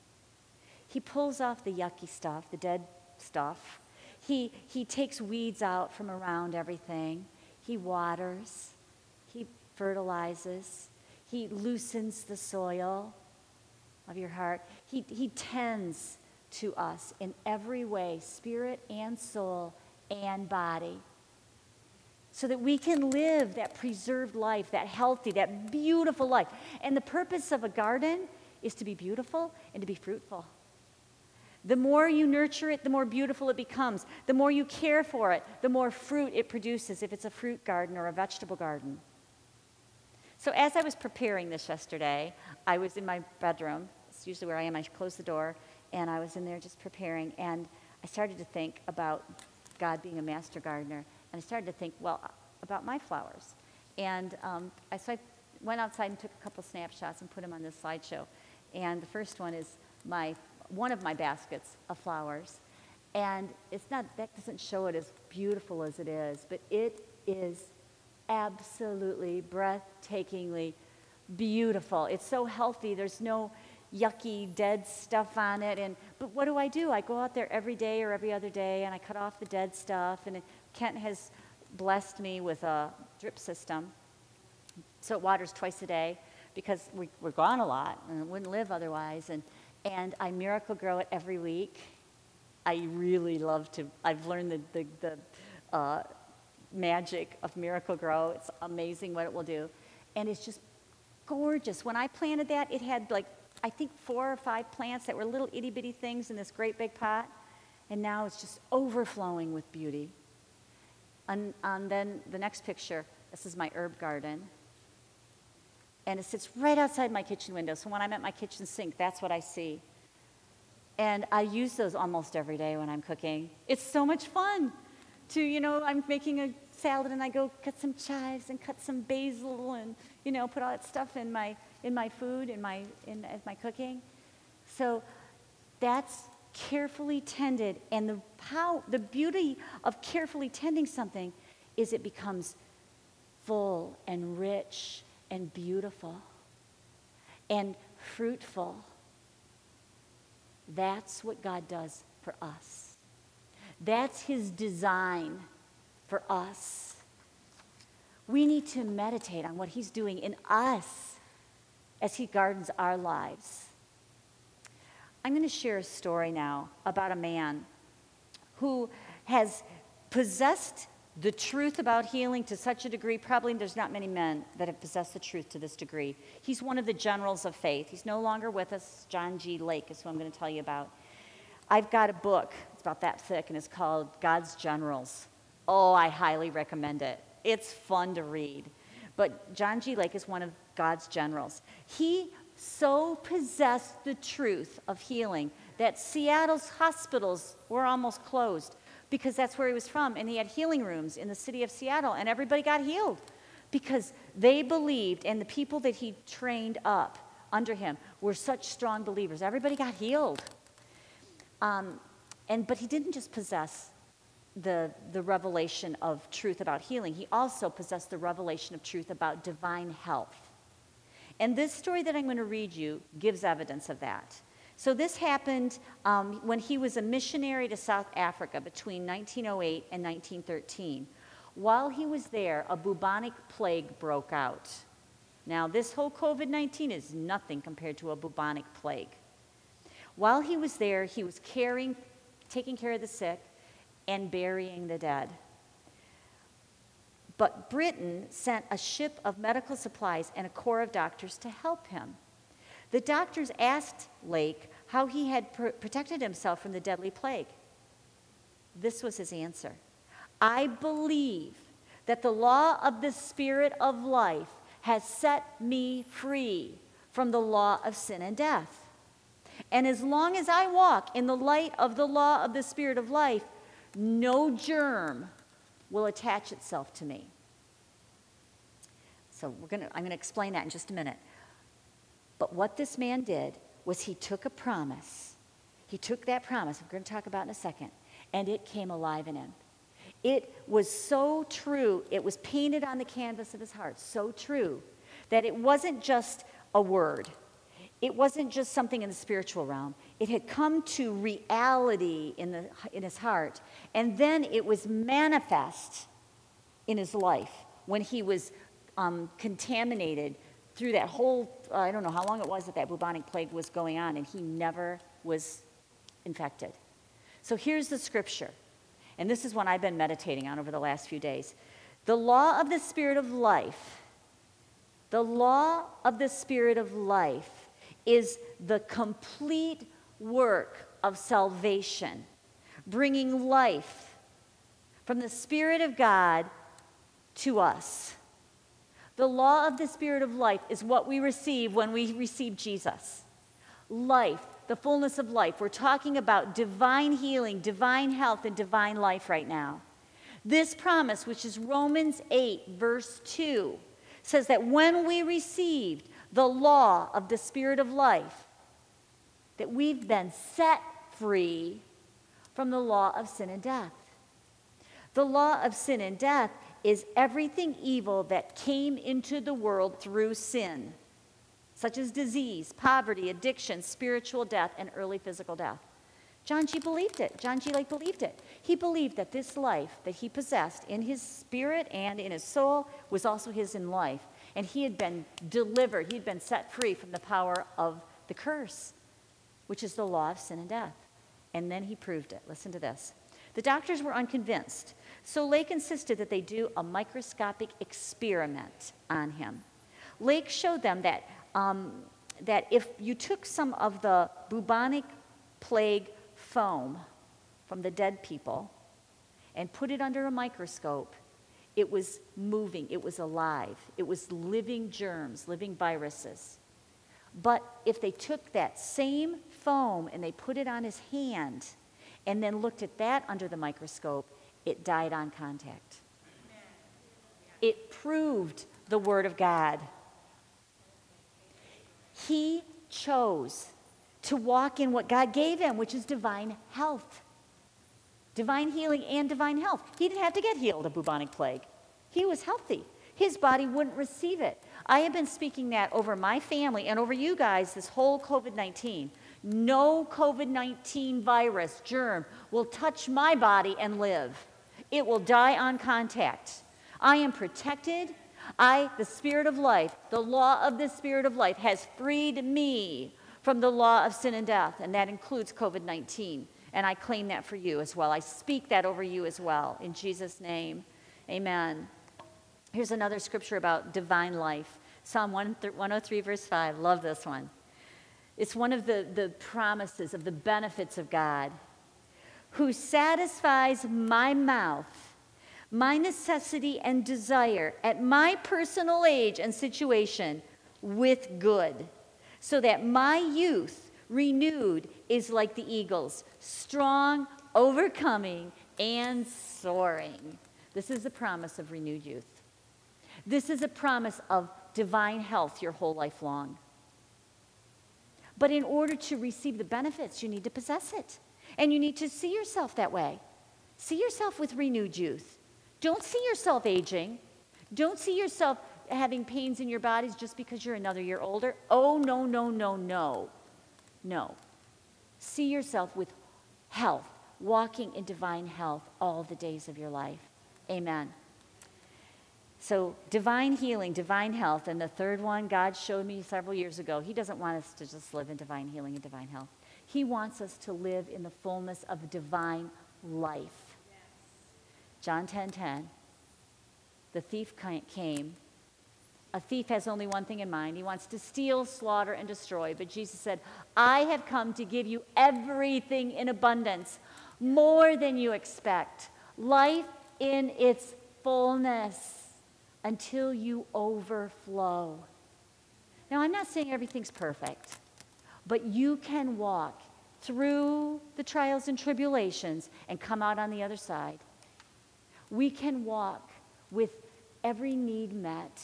He pulls off the yucky stuff, the dead stuff. He, he takes weeds out from around everything. He waters. He fertilizes. He loosens the soil of your heart. He, he tends to us in every way, spirit and soul and body so that we can live that preserved life, that healthy, that beautiful life. And the purpose of a garden is to be beautiful and to be fruitful. The more you nurture it, the more beautiful it becomes. The more you care for it, the more fruit it produces if it's a fruit garden or a vegetable garden. So, as I was preparing this yesterday, I was in my bedroom. It's usually where I am. I close the door, and I was in there just preparing. And I started to think about God being a master gardener and I started to think, well, about my flowers. And um, I, so I went outside and took a couple snapshots and put them on this slideshow. And the first one is my, one of my baskets of flowers. And it's not, that doesn't show it as beautiful as it is, but it is absolutely breathtakingly beautiful. It's so healthy. There's no yucky dead stuff on it and but what do I do? I go out there every day or every other day and I cut off the dead stuff and Kent has blessed me with a drip system. So it waters twice a day because we, we're gone a lot and it wouldn't live otherwise. And, and I Miracle-Gro it every week. I really love to, I've learned the, the, the uh, magic of Miracle-Gro. It's amazing what it will do. And it's just gorgeous. When I planted that, it had like, I think four or five plants that were little itty bitty things in this great big pot. And now it's just overflowing with beauty. And, and then the next picture, this is my herb garden. And it sits right outside my kitchen window. So when I'm at my kitchen sink, that's what I see. And I use those almost every day when I'm cooking. It's so much fun to, you know, I'm making a salad and I go cut some chives and cut some basil and, you know, put all that stuff in my, in my food, in my, in, in my cooking. So that's carefully tended. And the, how, the beauty of carefully tending something is it becomes full and rich and beautiful and fruitful. That's what God does for us. That's His design for us. We need to meditate on what He's doing in us as He gardens our lives. I'm going to share a story now about a man who has possessed the truth about healing to such a degree, probably there's not many men that have possessed the truth to this degree. He's one of the generals of faith. He's no longer with us. John G. Lake is who I'm going to tell you about. I've got a book, it's about that thick, and it's called God's Generals. Oh, I highly recommend it. It's fun to read. But John G. Lake is one of God's generals. He so possessed the truth of healing that Seattle's hospitals were almost closed because that's where he was from. And he had healing rooms in the city of Seattle, and everybody got healed because they believed, and the people that he trained up under him were such strong believers. Everybody got healed. Um, and, but he didn't just possess the, the revelation of truth about healing, he also possessed the revelation of truth about divine health. And this story that I'm going to read you gives evidence of that. So, this happened um, when he was a missionary to South Africa between 1908 and 1913. While he was there, a bubonic plague broke out. Now, this whole COVID 19 is nothing compared to a bubonic plague. While he was there, he was caring, taking care of the sick and burying the dead. But Britain sent a ship of medical supplies and a corps of doctors to help him. The doctors asked Lake how he had pr- protected himself from the deadly plague. This was his answer I believe that the law of the Spirit of life has set me free from the law of sin and death. And as long as I walk in the light of the law of the Spirit of life, no germ will attach itself to me. So we're gonna, I'm going to explain that in just a minute. But what this man did was he took a promise. He took that promise, we're going to talk about in a second, and it came alive in him. It was so true, it was painted on the canvas of his heart, so true, that it wasn't just a word. It wasn't just something in the spiritual realm. It had come to reality in, the, in his heart. And then it was manifest in his life when he was um, contaminated through that whole, uh, I don't know how long it was that that bubonic plague was going on, and he never was infected. So here's the scripture, and this is one I've been meditating on over the last few days. The law of the Spirit of life, the law of the Spirit of life is the complete work of salvation, bringing life from the Spirit of God to us. The law of the Spirit of life is what we receive when we receive Jesus. Life, the fullness of life. We're talking about divine healing, divine health, and divine life right now. This promise, which is Romans 8, verse 2, says that when we received the law of the Spirit of life, that we've been set free from the law of sin and death. The law of sin and death is everything evil that came into the world through sin, such as disease, poverty, addiction, spiritual death, and early physical death. John G. believed it. John G. Lake believed it. He believed that this life that he possessed in his spirit and in his soul was also his in life. And he had been delivered, he had been set free from the power of the curse, which is the law of sin and death. And then he proved it. Listen to this. The doctors were unconvinced. So Lake insisted that they do a microscopic experiment on him. Lake showed them that, um, that if you took some of the bubonic plague foam from the dead people and put it under a microscope, it was moving, it was alive, it was living germs, living viruses. But if they took that same foam and they put it on his hand and then looked at that under the microscope, it died on contact. It proved the Word of God. He chose to walk in what God gave him, which is divine health, divine healing, and divine health. He didn't have to get healed of bubonic plague, he was healthy. His body wouldn't receive it. I have been speaking that over my family and over you guys this whole COVID 19. No COVID 19 virus, germ, will touch my body and live. It will die on contact. I am protected. I, the Spirit of life, the law of the Spirit of life, has freed me from the law of sin and death, and that includes COVID 19. And I claim that for you as well. I speak that over you as well. In Jesus' name, amen. Here's another scripture about divine life Psalm 103, verse 5. Love this one. It's one of the, the promises of the benefits of God who satisfies my mouth, my necessity and desire at my personal age and situation with good, so that my youth renewed is like the eagles, strong, overcoming, and soaring. This is the promise of renewed youth. This is a promise of divine health your whole life long. But in order to receive the benefits, you need to possess it. And you need to see yourself that way. See yourself with renewed youth. Don't see yourself aging. Don't see yourself having pains in your bodies just because you're another year older. Oh, no, no, no, no. No. See yourself with health, walking in divine health all the days of your life. Amen. So, divine healing, divine health. And the third one, God showed me several years ago. He doesn't want us to just live in divine healing and divine health. He wants us to live in the fullness of divine life. Yes. John 10 10. the thief came. A thief has only one thing in mind he wants to steal, slaughter, and destroy. But Jesus said, I have come to give you everything in abundance, more than you expect, life in its fullness until you overflow. Now, I'm not saying everything's perfect, but you can walk through the trials and tribulations and come out on the other side. We can walk with every need met,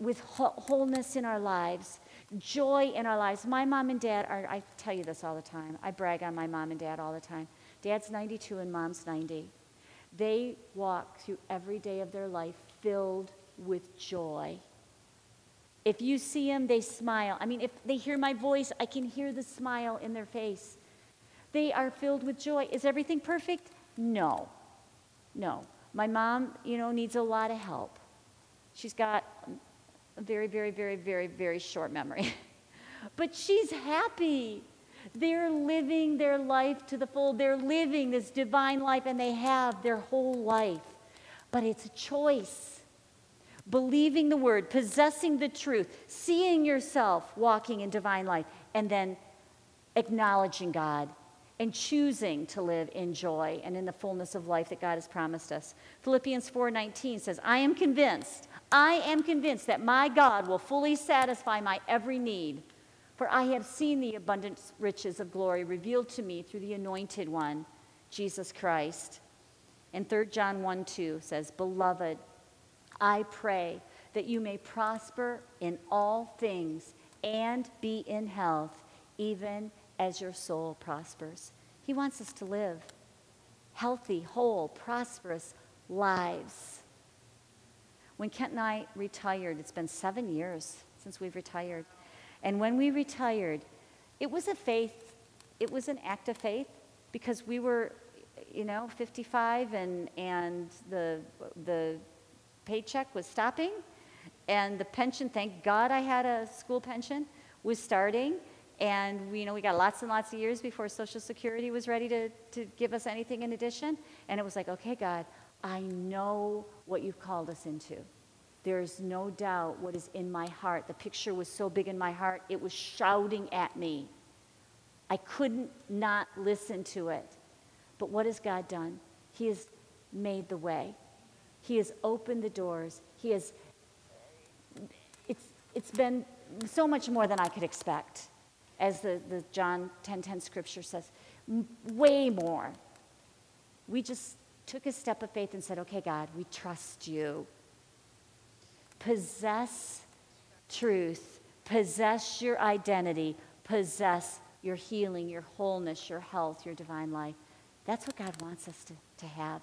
with wholeness in our lives, joy in our lives. My mom and dad are, I tell you this all the time. I brag on my mom and dad all the time. Dad's 92 and mom's 90. They walk through every day of their life filled with joy. If you see them, they smile. I mean, if they hear my voice, I can hear the smile in their face. They are filled with joy. Is everything perfect? No. No. My mom, you know, needs a lot of help. She's got a very, very, very, very, very short memory. but she's happy. They're living their life to the full. They're living this divine life, and they have their whole life. But it's a choice. Believing the word, possessing the truth, seeing yourself walking in divine life, and then acknowledging God and choosing to live in joy and in the fullness of life that God has promised us. Philippians 4:19 says, "I am convinced, I am convinced that my God will fully satisfy my every need, for I have seen the abundant riches of glory revealed to me through the anointed one, Jesus Christ." And 3 John 1 2 says, "Beloved, I pray that you may prosper in all things and be in health, even as your soul prospers. He wants us to live healthy, whole, prosperous lives. When Kent and I retired, it's been seven years since we've retired. And when we retired, it was a faith, it was an act of faith because we were, you know, 55 and, and the, the paycheck was stopping and the pension, thank God I had a school pension, was starting. And we, you know, we got lots and lots of years before Social Security was ready to, to give us anything in addition. And it was like, okay, God, I know what you've called us into. There's no doubt what is in my heart. The picture was so big in my heart, it was shouting at me. I couldn't not listen to it. But what has God done? He has made the way. He has opened the doors. He has, it's, it's been so much more than I could expect as the, the John 10 10 scripture says, way more. We just took a step of faith and said, okay, God, we trust you. Possess truth, possess your identity, possess your healing, your wholeness, your health, your divine life. That's what God wants us to, to have.